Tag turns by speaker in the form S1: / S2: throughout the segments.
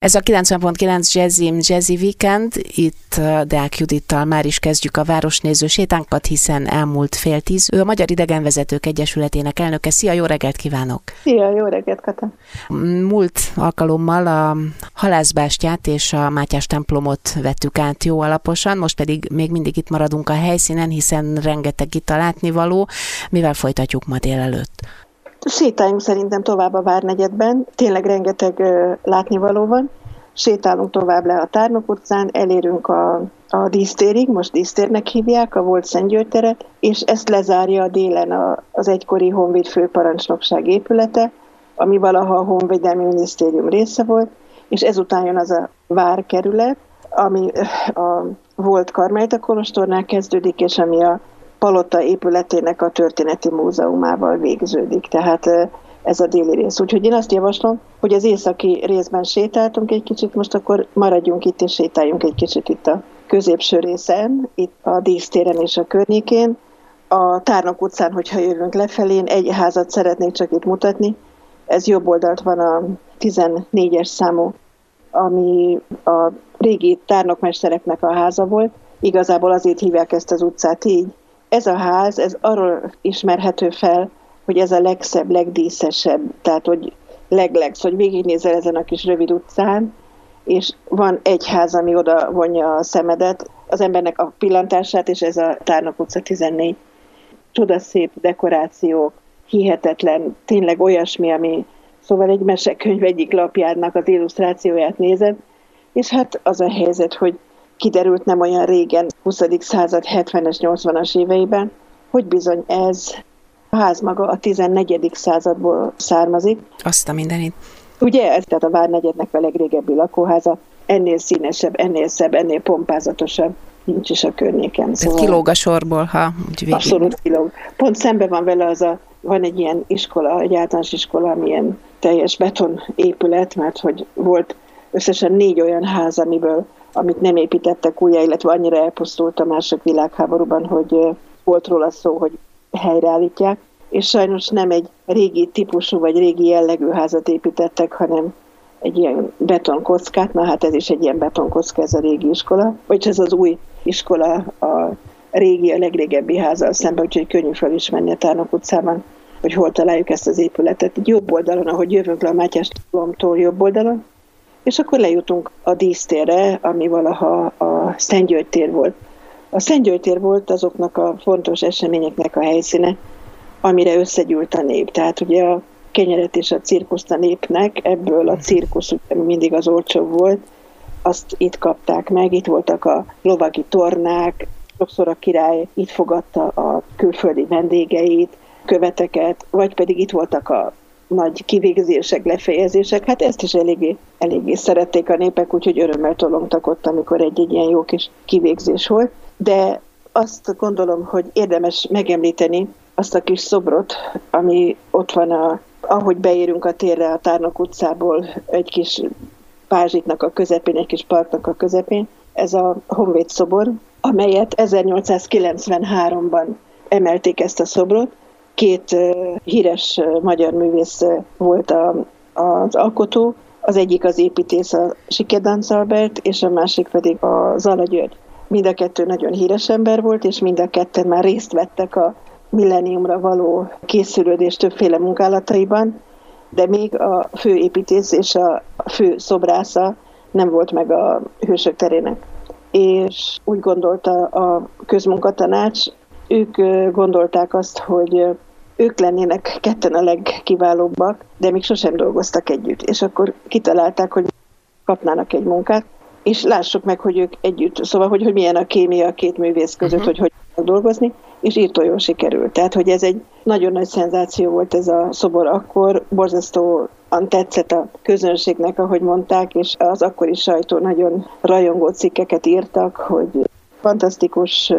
S1: Ez a 90.9 Jazzim Jazzy Weekend, itt Deák Judittal már is kezdjük a városnéző sétánkat, hiszen elmúlt fél tíz. Ő a Magyar Idegenvezetők Egyesületének elnöke. Szia, jó reggelt kívánok!
S2: Szia, jó reggelt, Kata!
S1: Múlt alkalommal a halászbástyát és a Mátyás templomot vettük át jó alaposan, most pedig még mindig itt maradunk a helyszínen, hiszen rengeteg itt a látnivaló. Mivel folytatjuk ma délelőtt?
S2: Sétáljunk szerintem tovább a Várnegyedben, tényleg rengeteg látnivaló van. Sétálunk tovább le a Tárnok utcán, elérünk a, a dísztérig, most dísztérnek hívják, a volt Szentgyörgyteret, és ezt lezárja a délen a, az egykori Honvéd főparancsnokság épülete, ami valaha a Honvédelmi Minisztérium része volt, és ezután jön az a várkerület, ami a volt Karmelita Kolostornál kezdődik, és ami a palota épületének a történeti múzeumával végződik. Tehát ez a déli rész. Úgyhogy én azt javaslom, hogy az északi részben sétáltunk egy kicsit, most akkor maradjunk itt és sétáljunk egy kicsit itt a középső részen, itt a dísztéren és a környékén. A Tárnok utcán, hogyha jövünk lefelé, én egy házat szeretnék csak itt mutatni. Ez jobb oldalt van a 14-es számú, ami a régi tárnokmestereknek a háza volt. Igazából azért hívják ezt az utcát így, ez a ház, ez arról ismerhető fel, hogy ez a legszebb, legdíszesebb, tehát hogy legleg, hogy végignézel ezen a kis rövid utcán, és van egy ház, ami oda vonja a szemedet, az embernek a pillantását, és ez a Tárnok utca 14. Csodaszép dekorációk, hihetetlen, tényleg olyasmi, ami szóval egy mesekönyv egyik lapjának az illusztrációját nézed, és hát az a helyzet, hogy kiderült nem olyan régen, 20. század 70-es, 80-as éveiben, hogy bizony ez a ház maga a 14. századból származik.
S1: Azt a mindenit.
S2: Ugye, ez tehát a Várnegyednek a legrégebbi lakóháza, ennél színesebb, ennél szebb, ennél pompázatosabb nincs is a környéken.
S1: Szóval... kilóg a sorból, ha úgy végig.
S2: Abszolút kilóg. Pont szembe van vele az a, van egy ilyen iskola, egy általános iskola, amilyen teljes beton épület, mert hogy volt összesen négy olyan ház, amiből amit nem építettek újra, illetve annyira elpusztult a második világháborúban, hogy volt róla szó, hogy helyreállítják, és sajnos nem egy régi típusú vagy régi jellegű házat építettek, hanem egy ilyen betonkockát, na hát ez is egy ilyen betonkocka, ez a régi iskola, vagy ez az új iskola, a régi, a legrégebbi háza szemben, úgyhogy könnyű felismerni a Tárnok utcában, hogy hol találjuk ezt az épületet. Egy jobb oldalon, ahogy jövünk le a Mátyás jobb oldalon, és akkor lejutunk a dísztérre, ami valaha a Szentgyörgy tér volt. A Szentgyörgy tér volt azoknak a fontos eseményeknek a helyszíne, amire összegyűlt a nép. Tehát ugye a kenyeret és a cirkuszt a népnek, ebből a cirkusz mindig az olcsó volt, azt itt kapták meg, itt voltak a lovagi tornák, sokszor a király itt fogadta a külföldi vendégeit, követeket, vagy pedig itt voltak a nagy kivégzések, lefejezések, hát ezt is eléggé, eléggé szerették a népek, úgyhogy örömmel tolongtak ott, amikor egy-egy ilyen jó kis kivégzés volt. De azt gondolom, hogy érdemes megemlíteni azt a kis szobrot, ami ott van, a, ahogy beérünk a térre a Tárnok utcából, egy kis pázsitnak a közepén, egy kis parknak a közepén. Ez a Honvéd szobor, amelyet 1893-ban emelték ezt a szobrot, két híres magyar művész volt a, az alkotó, az egyik az építész, a Sikedanc Albert, és a másik pedig a Zala György. Mind a kettő nagyon híres ember volt, és mind a ketten már részt vettek a millenniumra való készülődés többféle munkálataiban, de még a fő építész és a fő szobrásza nem volt meg a hősök terének. És úgy gondolta a közmunkatanács, ők gondolták azt, hogy ők lennének ketten a legkiválóbbak, de még sosem dolgoztak együtt. És akkor kitalálták, hogy kapnának egy munkát, és lássuk meg, hogy ők együtt, szóval, hogy, hogy milyen a kémia a két művész között, uh-huh. hogy hogy tudnak dolgozni, és írtó jól sikerült. Tehát, hogy ez egy nagyon nagy szenzáció volt ez a szobor akkor, borzasztóan tetszett a közönségnek, ahogy mondták, és az akkori sajtó nagyon rajongó cikkeket írtak, hogy fantasztikus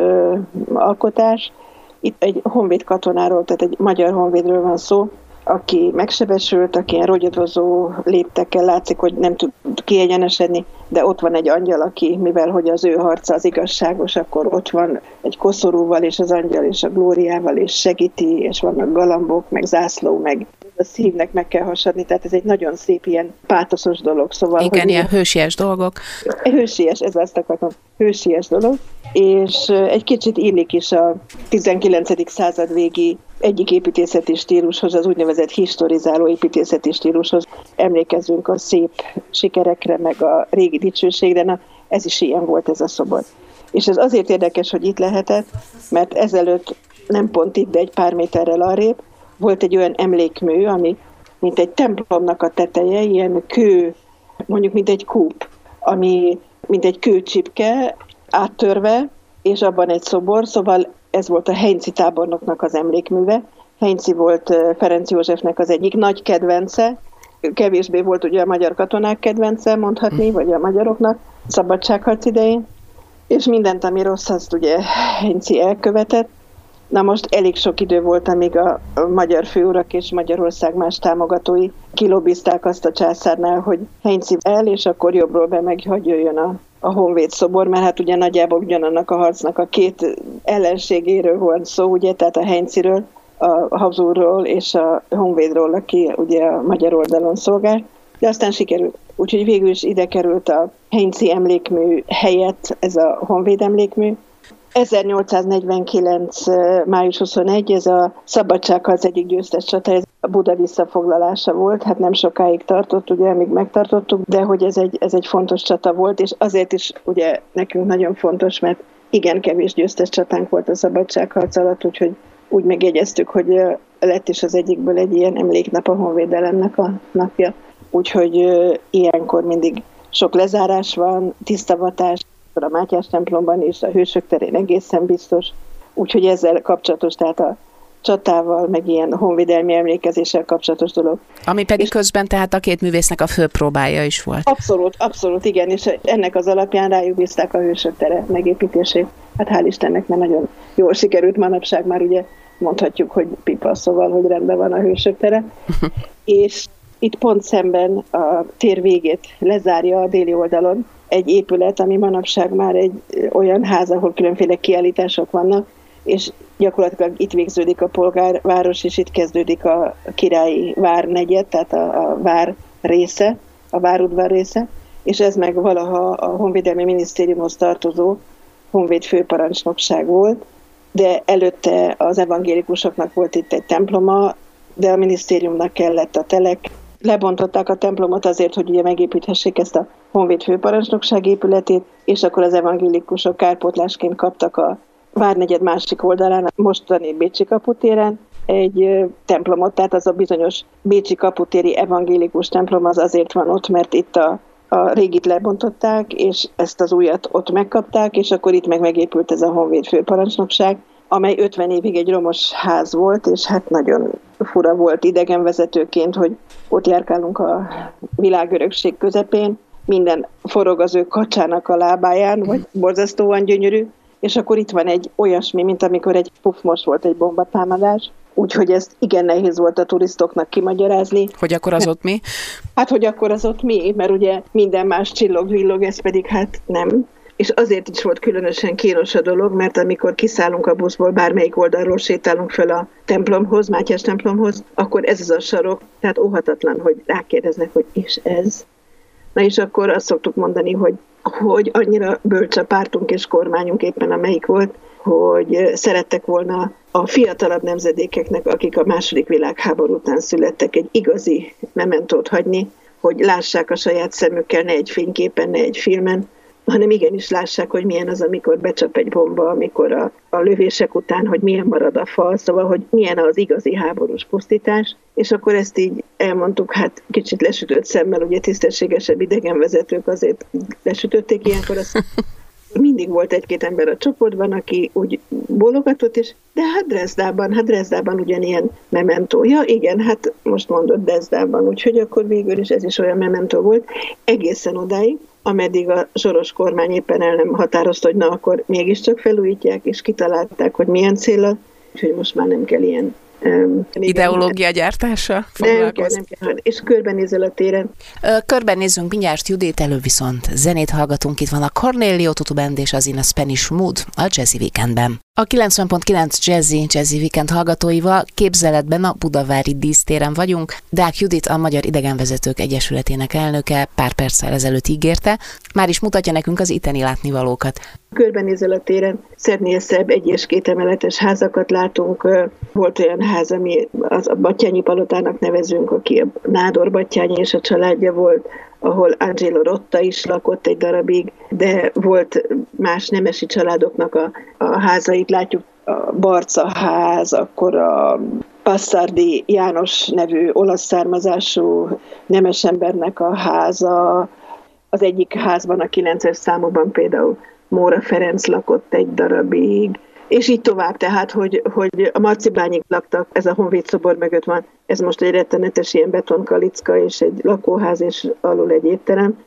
S2: alkotás. Itt egy honvéd katonáról, tehát egy magyar honvédről van szó, aki megsebesült, aki ilyen rogyadozó léptekkel látszik, hogy nem tud kiegyenesedni, de ott van egy angyal, aki, mivel hogy az ő harca az igazságos, akkor ott van egy koszorúval, és az angyal és a glóriával, és segíti, és vannak galambok, meg zászló, meg a szívnek meg kell hasadni, tehát ez egy nagyon szép ilyen pátoszos dolog. Szóval,
S1: Igen, ilyen hősies dolgok.
S2: Hősies, ez azt akartam, hősies dolog, és egy kicsit illik is a 19. század végi egyik építészeti stílushoz, az úgynevezett historizáló építészeti stílushoz. Emlékezünk a szép sikerekre, meg a régi dicsőségre, na ez is ilyen volt ez a szobor. És ez azért érdekes, hogy itt lehetett, mert ezelőtt nem pont itt, de egy pár méterrel arrébb volt egy olyan emlékmű, ami mint egy templomnak a teteje, ilyen kő, mondjuk mint egy kúp, ami mint egy kőcsipke áttörve, és abban egy szobor, szóval ez volt a Heinzi tábornoknak az emlékműve. Heinzi volt Ferenc Józsefnek az egyik nagy kedvence, kevésbé volt ugye a magyar katonák kedvence, mondhatni, vagy a magyaroknak szabadságharc idején, és mindent, ami rossz, azt ugye Heinzi elkövetett. Na most elég sok idő volt, amíg a magyar főurak és Magyarország más támogatói kilobizták azt a császárnál, hogy Heinzi el, és akkor jobbról be meg, hogy jöjjön a a Honvéd szobor, mert hát ugye nagyjából ugyanannak a harcnak a két ellenségéről van szó, ugye, tehát a Heinciről, a Habsburgról és a Honvédról, aki ugye a magyar oldalon szolgál, de aztán sikerült. Úgyhogy végül is ide került a Heinzi emlékmű helyett ez a Honvéd emlékmű, 1849. május 21, ez a szabadságharc egyik győztes csata, ez a Buda visszafoglalása volt, hát nem sokáig tartott, ugye, amíg megtartottuk, de hogy ez egy, ez egy fontos csata volt, és azért is ugye nekünk nagyon fontos, mert igen kevés győztes csatánk volt a szabadságharc alatt, úgyhogy úgy megjegyeztük, hogy lett is az egyikből egy ilyen emléknap a honvédelemnek a napja. Úgyhogy ilyenkor mindig sok lezárás van, tisztavatás, a Mátyás templomban és a Hősök terén egészen biztos. Úgyhogy ezzel kapcsolatos, tehát a csatával, meg ilyen honvédelmi emlékezéssel kapcsolatos dolog.
S1: Ami pedig és közben tehát a két művésznek a főpróbája is volt.
S2: Abszolút, abszolút, igen, és ennek az alapján rájuk bízták a hősök tere megépítését. Hát hál' Istennek, mert nagyon jól sikerült manapság már ugye mondhatjuk, hogy pipa, szóval, hogy rendben van a hősök tere. és itt pont szemben a tér végét lezárja a déli oldalon egy épület, ami manapság már egy olyan ház, ahol különféle kiállítások vannak, és gyakorlatilag itt végződik a polgárváros, és itt kezdődik a királyi várnegyed, tehát a, a vár része, a várudvar része, és ez meg valaha a Honvédelmi Minisztériumhoz tartozó honvéd főparancsnokság volt, de előtte az evangélikusoknak volt itt egy temploma, de a minisztériumnak kellett a telek, lebontották a templomot azért, hogy ugye megépíthessék ezt a Honvéd főparancsnokság épületét, és akkor az evangélikusok kárpótlásként kaptak a Várnegyed másik oldalán, a mostani Bécsi kaputéren, egy templomot, tehát az a bizonyos Bécsi kaputéri evangélikus templom az azért van ott, mert itt a, a régit lebontották, és ezt az újat ott megkapták, és akkor itt meg megépült ez a Honvéd főparancsnokság, amely 50 évig egy romos ház volt, és hát nagyon fura volt idegenvezetőként, hogy ott járkálunk a világörökség közepén, minden forog az ő kacsának a lábáján, vagy borzasztóan gyönyörű, és akkor itt van egy olyasmi, mint amikor egy most volt egy bombatámadás, úgyhogy ezt igen nehéz volt a turistoknak kimagyarázni.
S1: Hogy akkor az ott mi?
S2: Hát, hogy akkor az ott mi, mert ugye minden más csillog-villog, ez pedig hát nem és azért is volt különösen kínos a dolog, mert amikor kiszállunk a buszból, bármelyik oldalról sétálunk fel a templomhoz, Mátyás templomhoz, akkor ez az a sarok, tehát óhatatlan, hogy rákérdeznek, hogy és ez. Na és akkor azt szoktuk mondani, hogy, hogy annyira bölcs a pártunk és kormányunk éppen amelyik volt, hogy szerettek volna a fiatalabb nemzedékeknek, akik a második világháború után születtek, egy igazi mementót hagyni, hogy lássák a saját szemükkel, ne egy fényképen, ne egy filmen, hanem igenis lássák, hogy milyen az, amikor becsap egy bomba, amikor a, a lövések után, hogy milyen marad a fal, szóval, hogy milyen az igazi háborús pusztítás, és akkor ezt így elmondtuk, hát kicsit lesütött szemmel, ugye tisztességesebb idegenvezetők azért lesütötték ilyenkor azt, mindig volt egy-két ember a csoportban, aki úgy bologatott, és de hát Dresdában, hát Dresdában ugyanilyen mementó. Ja, igen, hát most mondott Dresdában, úgyhogy akkor végül is ez is olyan mementó volt, egészen odáig, ameddig a soros kormány éppen el nem határozta, hogy na akkor mégiscsak felújítják, és kitalálták, hogy milyen célra, úgyhogy most már nem kell ilyen
S1: Ideológia gyártása?
S2: Nem kell, nem kell. És körbenézel a téren.
S1: Körbenézzünk mindjárt Judit, elő viszont zenét hallgatunk. Itt van a Cornelio Tutubend és az In a Spanish Mood a Jazzy Weekendben. A 90.9 Jazzy, Jazzy Weekend hallgatóival képzeletben a Budavári dísztéren vagyunk. Dák Judit, a Magyar Idegenvezetők Egyesületének elnöke pár perccel ezelőtt ígérte, már is mutatja nekünk az itteni látnivalókat.
S2: Körbenézel a téren, szednél szebb egy két emeletes házakat látunk. Volt olyan ház, ami az a Batyányi Palotának nevezünk, aki a Nádor Batyányi és a családja volt, ahol Angelo Rotta is lakott egy darabig, de volt más nemesi családoknak a házait, látjuk a Barca ház, akkor a Passardi János nevű olasz származású nemes embernek a háza, az egyik házban, a 9-es számokban például Móra Ferenc lakott egy darabig, és így tovább, tehát, hogy, hogy a marcibányik laktak, ez a honvéd szobor mögött van, ez most egy rettenetes ilyen betonkalicka, és egy lakóház, és alul egy étterem,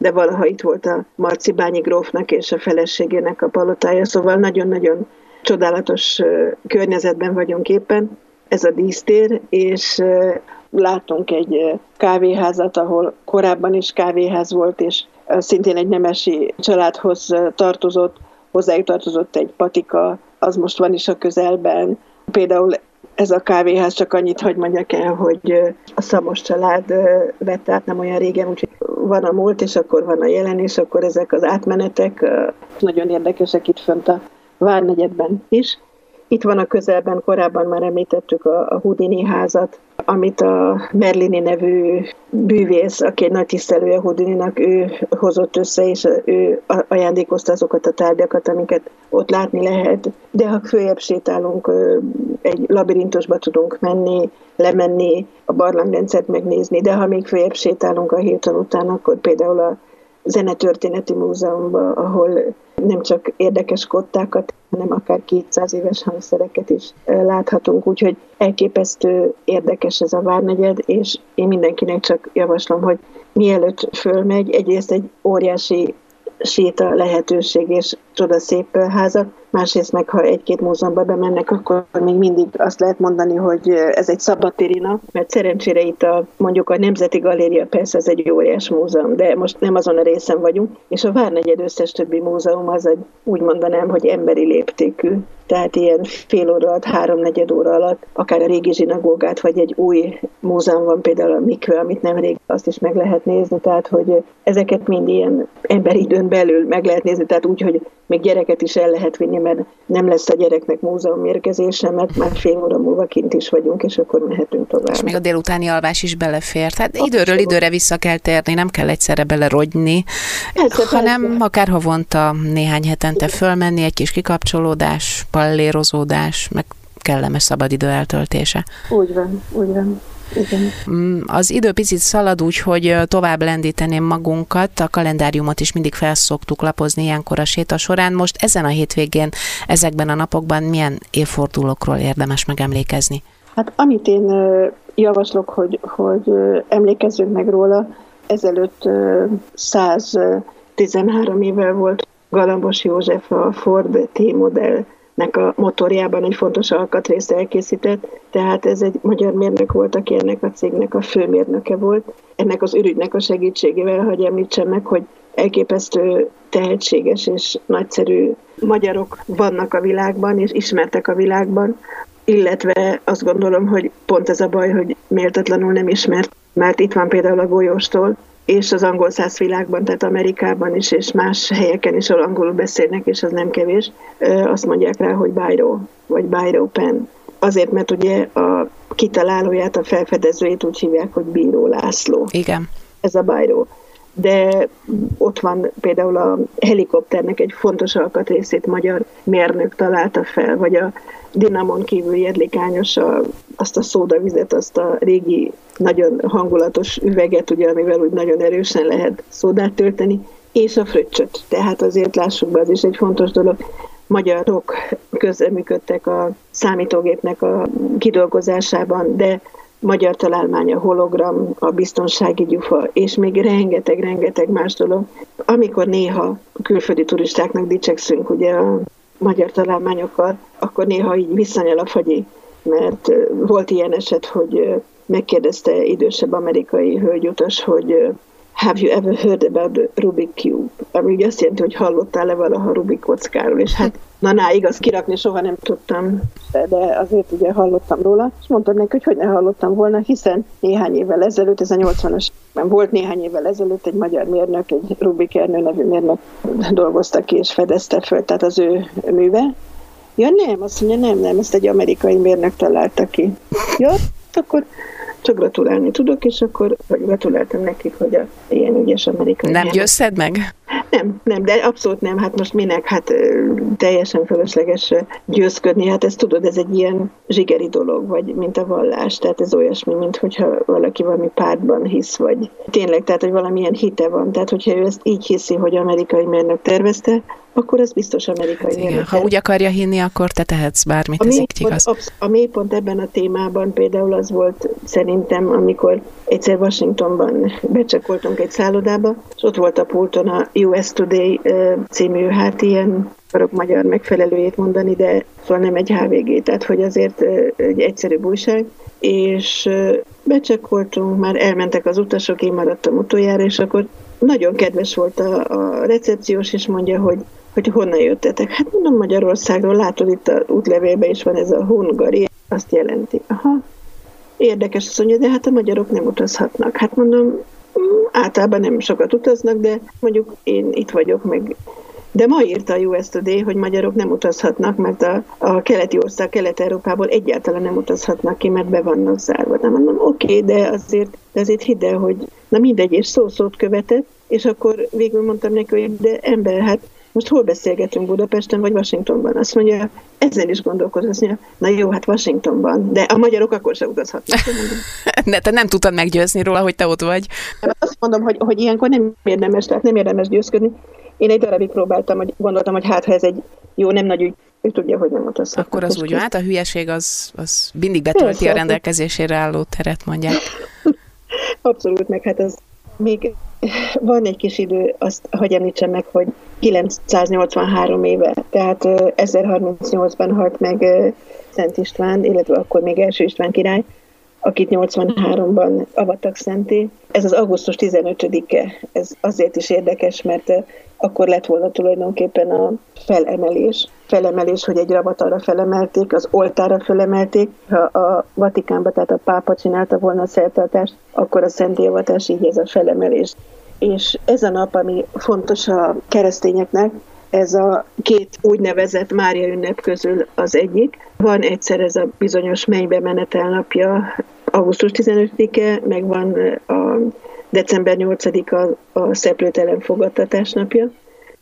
S2: de valaha itt volt a marcibányi grófnak és a feleségének a palotája, szóval nagyon-nagyon csodálatos környezetben vagyunk éppen, ez a dísztér, és látunk egy kávéházat, ahol korábban is kávéház volt, és szintén egy nemesi családhoz tartozott, hozzájuk tartozott egy patika, az most van is a közelben. Például ez a kávéház csak annyit, hogy mondjak el, hogy a Szamos család vett át nem olyan régen, úgyhogy van a múlt, és akkor van a jelen, és akkor ezek az átmenetek nagyon érdekesek itt fönt a Várnegyedben is. Itt van a közelben, korábban már említettük a, a Houdini házat, amit a Merlini nevű bűvész, aki egy nagy tisztelője Houdininak, ő hozott össze, és ő ajándékozta azokat a tárgyakat, amiket ott látni lehet. De ha följebb sétálunk, egy labirintusba tudunk menni, lemenni, a barlangrendszert megnézni, de ha még följebb sétálunk a Hilton után, akkor például a Zenetörténeti Múzeumban, ahol nem csak érdekes kottákat, hanem akár 200 éves hangszereket is láthatunk, úgyhogy elképesztő érdekes ez a Várnegyed, és én mindenkinek csak javaslom, hogy mielőtt fölmegy, egyrészt egy óriási séta lehetőség és szép házak, másrészt meg ha egy-két múzeumban bemennek, akkor még mindig azt lehet mondani, hogy ez egy szabadtéri nap, mert szerencsére itt a, mondjuk a Nemzeti Galéria persze ez egy óriás múzeum, de most nem azon a részen vagyunk, és a Várnegyed összes többi múzeum az egy, úgy mondanám, hogy emberi léptékű, tehát ilyen fél óra alatt, háromnegyed óra alatt, akár a régi zsinagógát, vagy egy új múzeum van, például a Mikve, amit nemrég azt is meg lehet nézni, tehát hogy ezeket mind ilyen emberi időn belül meg lehet nézni, tehát úgy, hogy még gyereket is el lehet vinni, mert nem lesz a gyereknek múzeum mérkezése, mert már fél óra múlva kint is vagyunk, és akkor mehetünk tovább.
S1: És még a délutáni alvás is belefér. Tehát időről időre vissza kell térni, nem kell egyszerre belerogyni, persze, hanem persze. akár havonta néhány hetente fölmenni, egy kis kikapcsolódás, pallérozódás, meg kellemes szabadidő eltöltése.
S2: Úgy van, úgy van. Igen.
S1: Mm, az idő picit szalad úgy, hogy tovább lendíteném magunkat. A kalendáriumot is mindig felszoktuk lapozni ilyenkor a séta során. Most ezen a hétvégén, ezekben a napokban milyen évfordulókról érdemes megemlékezni?
S2: Hát amit én javaslok, hogy, hogy emlékezzünk meg róla, ezelőtt 113 évvel volt Galambos József a Ford T-modell nek a motorjában egy fontos alkatrészt elkészített, tehát ez egy magyar mérnök volt, aki ennek a cégnek a főmérnöke volt. Ennek az ürügynek a segítségével, hogy említsem meg, hogy elképesztő tehetséges és nagyszerű magyarok vannak a világban, és ismertek a világban, illetve azt gondolom, hogy pont ez a baj, hogy méltatlanul nem ismert, mert itt van például a golyóstól, és az angol száz világban, tehát Amerikában is, és más helyeken is, ahol angolul beszélnek, és az nem kevés, azt mondják rá, hogy Biro, vagy Biro Pen. Azért, mert ugye a kitalálóját, a felfedezőjét úgy hívják, hogy Bíró László.
S1: Igen.
S2: Ez a Biro. De ott van például a helikopternek egy fontos alkatrészét magyar mérnök találta fel, vagy a dinamon kívül jedlikányos a, azt a szódavizet, azt a régi, nagyon hangulatos üveget, ugye, amivel úgy nagyon erősen lehet szódát tölteni, és a fröccsöt. Tehát azért lássuk be, az is egy fontos dolog. Magyarok közreműködtek a számítógépnek a kidolgozásában, de magyar találmánya, hologram, a biztonsági gyufa, és még rengeteg-rengeteg más dolog. Amikor néha külföldi turistáknak dicsekszünk ugye a magyar találmányokkal, akkor néha így visszanyal a fagyi. mert volt ilyen eset, hogy megkérdezte idősebb amerikai hölgyutas, hogy Have you ever heard about the Rubik Cube? Ami azt jelenti, hogy hallottál-e valaha Rubik kockáról, és hát na, na, igaz, kirakni soha nem tudtam, de azért ugye hallottam róla, és mondtam neki, hogy hogy ne hallottam volna, hiszen néhány évvel ezelőtt, ez a 80-as volt néhány évvel ezelőtt egy magyar mérnök, egy Rubik Ernő nevű mérnök dolgozta ki és fedezte föl, tehát az ő műve. Ja nem, azt mondja, nem, nem, ezt egy amerikai mérnök találta ki. Ja, akkor csak gratulálni tudok, és akkor vagy gratuláltam nekik, hogy a ilyen ügyes amerikai.
S1: Nem győzted meg?
S2: Nem, nem, de abszolút nem. Hát most minek? Hát teljesen fölösleges győzködni. Hát ezt tudod, ez egy ilyen zsigeri dolog, vagy mint a vallás. Tehát ez olyasmi, mint hogyha valaki valami pártban hisz, vagy tényleg, tehát hogy valamilyen hite van. Tehát hogyha ő ezt így hiszi, hogy amerikai mérnök tervezte, akkor ez biztos amerikai hát
S1: igen, Ha úgy akarja hinni, akkor te tehetsz bármit,
S2: a
S1: ez így igaz.
S2: A mélypont ebben a témában például az volt szerintem, amikor egyszer Washingtonban becsekoltunk egy szállodába, és ott volt a pulton a US Today című, hát ilyen akarok magyar megfelelőjét mondani, de szóval nem egy HVG, tehát hogy azért egy egyszerű újság, és becsekkoltunk, már elmentek az utasok, én maradtam utoljára, és akkor nagyon kedves volt a, a recepciós, és mondja, hogy hogy honnan jöttetek. Hát mondom Magyarországról, látod itt a útlevélben is van ez a hungari, azt jelenti. Aha, érdekes, azt mondja, de hát a magyarok nem utazhatnak. Hát mondom, mm, általában nem sokat utaznak, de mondjuk én itt vagyok, meg de ma írta a US hogy magyarok nem utazhatnak, mert a, a keleti ország, Kelet-Európából egyáltalán nem utazhatnak ki, mert be vannak zárva. Nem mondom, oké, okay, de azért, de azért hidd el, hogy na mindegy, és szó-szót követett, és akkor végül mondtam neki, hogy de ember, hát most hol beszélgetünk Budapesten vagy Washingtonban? Azt mondja, ezzel is gondolkodsz, azt mondja, na jó, hát Washingtonban, de a magyarok akkor se utazhatnak.
S1: De te nem tudtad meggyőzni róla, hogy te ott vagy.
S2: Azt mondom, hogy, hogy ilyenkor nem érdemes, tehát nem érdemes győzködni. Én egy darabig próbáltam, hogy gondoltam, hogy hát ha ez egy jó, nem nagy ügy, ő tudja, hogy nem utazhat.
S1: Akkor az úgy, hát a hülyeség az, az mindig betölti Persze, a rendelkezésére álló teret, mondják.
S2: Abszolút, meg hát az még van egy kis idő, azt hogy említsem meg, hogy 983 éve, tehát 1038-ban halt meg Szent István, illetve akkor még első István király, akit 83-ban avattak szenté. Ez az augusztus 15-e, ez azért is érdekes, mert akkor lett volna tulajdonképpen a felemelés. Felemelés, hogy egy ravatalra felemelték, az oltára felemelték. Ha a Vatikánba, tehát a pápa csinálta volna a szertartást, akkor a szentélyavatást, így ez a felemelés. És ez a nap, ami fontos a keresztényeknek, ez a két úgynevezett Mária ünnep közül az egyik. Van egyszer ez a bizonyos mennybe menetelnapja, augusztus 15-e, meg van a december 8-a a szeplőtelen fogadtatás napja.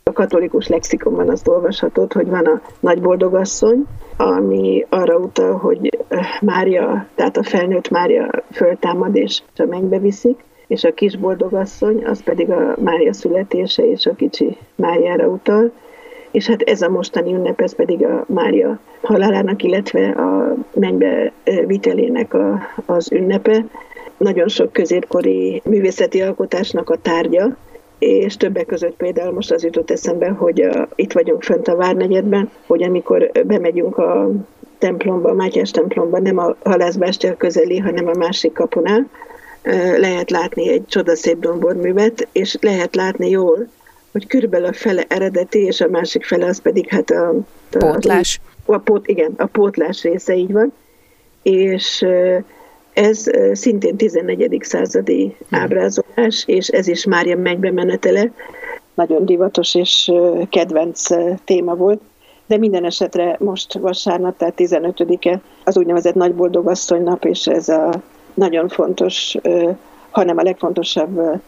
S2: A katolikus lexikonban azt olvashatod, hogy van a nagy boldogasszony, ami arra utal, hogy Mária, tehát a felnőtt Mária föltámad és a mennybe viszik, és a kis boldogasszony, az pedig a Mária születése és a kicsi Máriára utal, és hát ez a mostani ünnep, ez pedig a Mária halálának, illetve a mennybe vitelének a, az ünnepe. Nagyon sok középkori művészeti alkotásnak a tárgya, és többek között például most az jutott eszembe, hogy a, itt vagyunk fönt a Várnegyedben, hogy amikor bemegyünk a templomba, a Mátyás templomba, nem a halászbástya közeli, hanem a másik kapunál, lehet látni egy csodaszép domborművet, és lehet látni jól, hogy körülbelül a fele eredeti, és a másik fele az pedig hát a...
S1: a pótlás.
S2: A, a pót, igen, a pótlás része így van. És ez szintén 14. századi hmm. ábrázolás, és ez is Mária megy menetele. Nagyon divatos és kedvenc téma volt. De minden esetre most vasárnap, tehát 15-e az úgynevezett Nagyboldogasszony nap, és ez a nagyon fontos, hanem a legfontosabb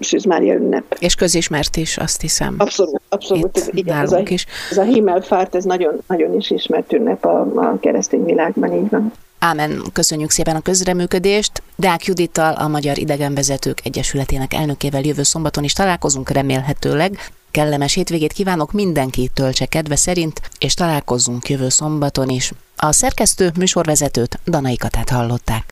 S2: Szűz Mária ünnep.
S1: És közismert is, azt hiszem.
S2: Abszolút, abszolút. Ez, igen, ez a, is. ez a Himmelfárt, ez nagyon, nagyon is ismert ünnep a, a keresztény világban, így van.
S1: Ámen, köszönjük szépen a közreműködést. Deák Judittal, a Magyar Idegenvezetők Egyesületének elnökével jövő szombaton is találkozunk remélhetőleg. Kellemes hétvégét kívánok mindenki töltse kedve szerint, és találkozzunk jövő szombaton is. A szerkesztő műsorvezetőt Danai Katát hallották.